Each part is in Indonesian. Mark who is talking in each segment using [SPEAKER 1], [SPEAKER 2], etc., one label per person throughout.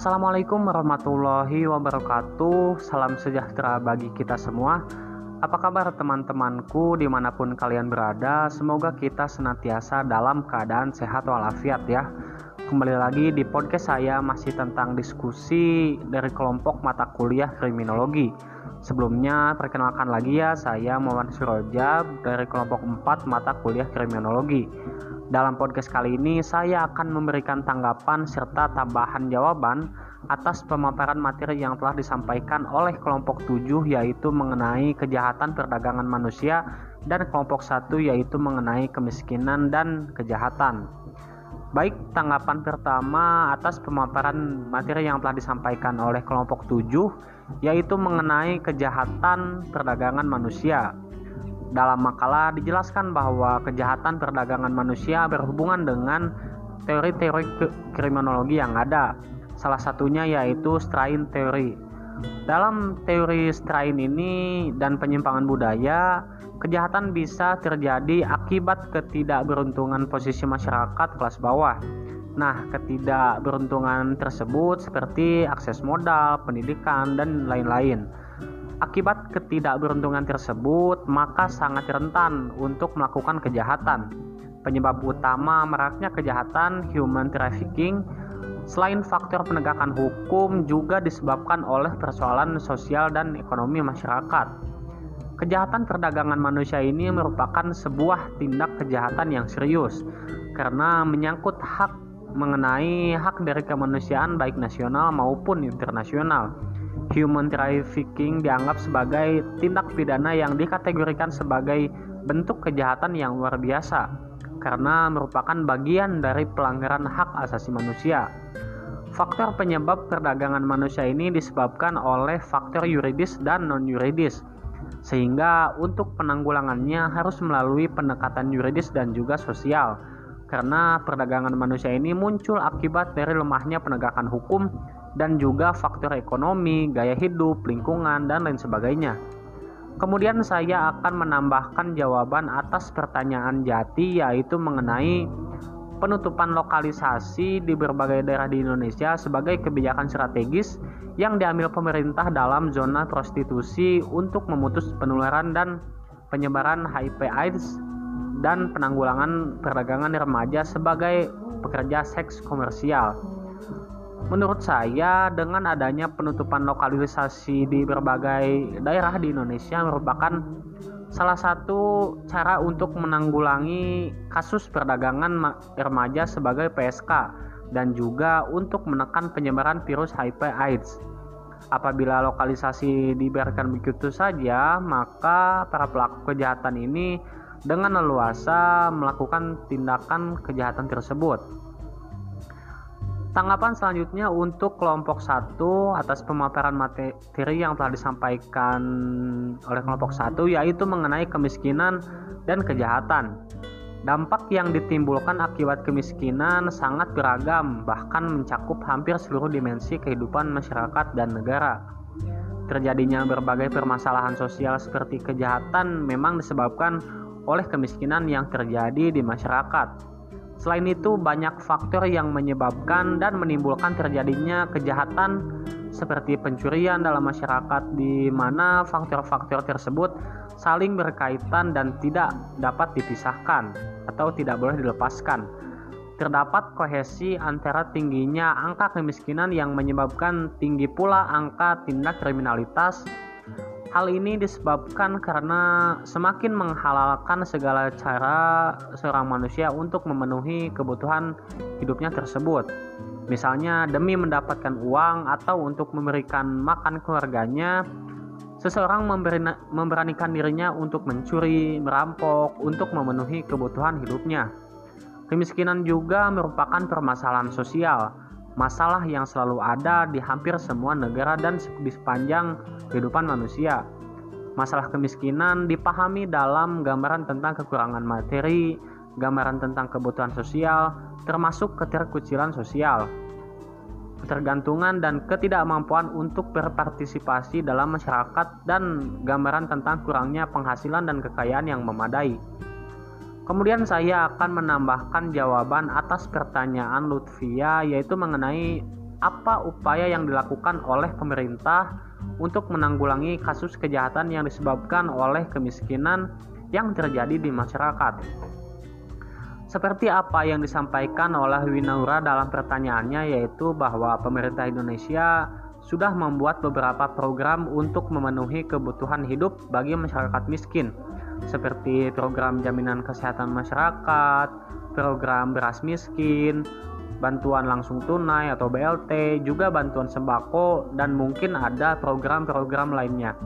[SPEAKER 1] Assalamualaikum warahmatullahi wabarakatuh. Salam sejahtera bagi kita semua. Apa kabar teman-temanku di mana pun kalian berada? Semoga kita senantiasa dalam keadaan sehat walafiat ya. Kembali lagi di podcast saya masih tentang diskusi dari kelompok mata kuliah kriminologi. Sebelumnya perkenalkan lagi ya saya Muhammad Surojab dari kelompok 4 mata kuliah kriminologi dalam podcast kali ini, saya akan memberikan tanggapan serta tambahan jawaban atas pemaparan materi yang telah disampaikan oleh kelompok 7 yaitu mengenai kejahatan perdagangan manusia dan kelompok 1 yaitu mengenai kemiskinan dan kejahatan. Baik, tanggapan pertama atas pemaparan materi yang telah disampaikan oleh kelompok 7 yaitu mengenai kejahatan perdagangan manusia. Dalam makalah dijelaskan bahwa kejahatan perdagangan manusia berhubungan dengan teori-teori kriminologi yang ada. Salah satunya yaitu strain teori. Dalam teori strain ini dan penyimpangan budaya, kejahatan bisa terjadi akibat ketidakberuntungan posisi masyarakat kelas bawah. Nah, ketidakberuntungan tersebut seperti akses modal, pendidikan, dan lain-lain. Akibat ketidakberuntungan tersebut, maka sangat rentan untuk melakukan kejahatan. Penyebab utama meraknya kejahatan human trafficking selain faktor penegakan hukum juga disebabkan oleh persoalan sosial dan ekonomi masyarakat. Kejahatan perdagangan manusia ini merupakan sebuah tindak kejahatan yang serius karena menyangkut hak mengenai hak dari kemanusiaan baik nasional maupun internasional human trafficking dianggap sebagai tindak pidana yang dikategorikan sebagai bentuk kejahatan yang luar biasa karena merupakan bagian dari pelanggaran hak asasi manusia. Faktor penyebab perdagangan manusia ini disebabkan oleh faktor yuridis dan non-yuridis, sehingga untuk penanggulangannya harus melalui pendekatan yuridis dan juga sosial. Karena perdagangan manusia ini muncul akibat dari lemahnya penegakan hukum dan juga faktor ekonomi, gaya hidup, lingkungan, dan lain sebagainya. Kemudian saya akan menambahkan jawaban atas pertanyaan Jati yaitu mengenai penutupan lokalisasi di berbagai daerah di Indonesia sebagai kebijakan strategis yang diambil pemerintah dalam zona prostitusi untuk memutus penularan dan penyebaran HIV AIDS dan penanggulangan perdagangan remaja sebagai pekerja seks komersial. Menurut saya, dengan adanya penutupan lokalisasi di berbagai daerah di Indonesia merupakan salah satu cara untuk menanggulangi kasus perdagangan remaja sebagai PSK dan juga untuk menekan penyebaran virus HIV/AIDS. Apabila lokalisasi dibiarkan begitu saja, maka para pelaku kejahatan ini dengan leluasa melakukan tindakan kejahatan tersebut. Tanggapan selanjutnya untuk kelompok satu atas pemaparan materi yang telah disampaikan oleh kelompok satu yaitu mengenai kemiskinan dan kejahatan. Dampak yang ditimbulkan akibat kemiskinan sangat beragam, bahkan mencakup hampir seluruh dimensi kehidupan masyarakat dan negara. Terjadinya berbagai permasalahan sosial seperti kejahatan memang disebabkan oleh kemiskinan yang terjadi di masyarakat Selain itu, banyak faktor yang menyebabkan dan menimbulkan terjadinya kejahatan seperti pencurian dalam masyarakat di mana faktor-faktor tersebut saling berkaitan dan tidak dapat dipisahkan atau tidak boleh dilepaskan. Terdapat kohesi antara tingginya angka kemiskinan yang menyebabkan tinggi pula angka tindak kriminalitas Hal ini disebabkan karena semakin menghalalkan segala cara seorang manusia untuk memenuhi kebutuhan hidupnya tersebut. Misalnya demi mendapatkan uang atau untuk memberikan makan keluarganya, seseorang memberanikan dirinya untuk mencuri, merampok, untuk memenuhi kebutuhan hidupnya. Kemiskinan juga merupakan permasalahan sosial masalah yang selalu ada di hampir semua negara dan di sepanjang kehidupan manusia. Masalah kemiskinan dipahami dalam gambaran tentang kekurangan materi, gambaran tentang kebutuhan sosial, termasuk keterkucilan sosial, ketergantungan dan ketidakmampuan untuk berpartisipasi dalam masyarakat dan gambaran tentang kurangnya penghasilan dan kekayaan yang memadai. Kemudian saya akan menambahkan jawaban atas pertanyaan Lutfia yaitu mengenai apa upaya yang dilakukan oleh pemerintah untuk menanggulangi kasus kejahatan yang disebabkan oleh kemiskinan yang terjadi di masyarakat. Seperti apa yang disampaikan oleh Winaura dalam pertanyaannya yaitu bahwa pemerintah Indonesia sudah membuat beberapa program untuk memenuhi kebutuhan hidup bagi masyarakat miskin seperti program jaminan kesehatan masyarakat, program beras miskin, bantuan langsung tunai atau BLT, juga bantuan sembako, dan mungkin ada program-program lainnya.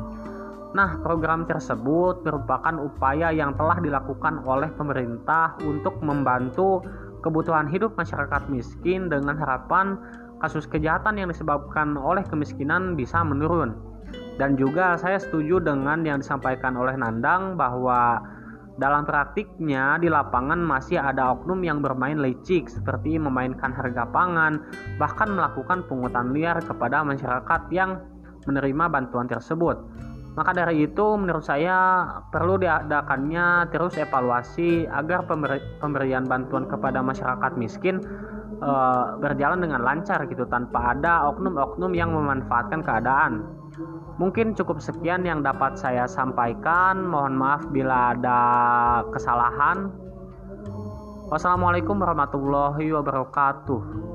[SPEAKER 1] Nah, program tersebut merupakan upaya yang telah dilakukan oleh pemerintah untuk membantu kebutuhan hidup masyarakat miskin dengan harapan kasus kejahatan yang disebabkan oleh kemiskinan bisa menurun. Dan juga saya setuju dengan yang disampaikan oleh Nandang bahwa dalam praktiknya di lapangan masih ada oknum yang bermain licik seperti memainkan harga pangan, bahkan melakukan pungutan liar kepada masyarakat yang menerima bantuan tersebut. Maka dari itu menurut saya perlu diadakannya terus evaluasi agar pemberian bantuan kepada masyarakat miskin e, berjalan dengan lancar gitu tanpa ada oknum-oknum yang memanfaatkan keadaan. Mungkin cukup sekian yang dapat saya sampaikan. Mohon maaf bila ada kesalahan. Wassalamualaikum warahmatullahi wabarakatuh.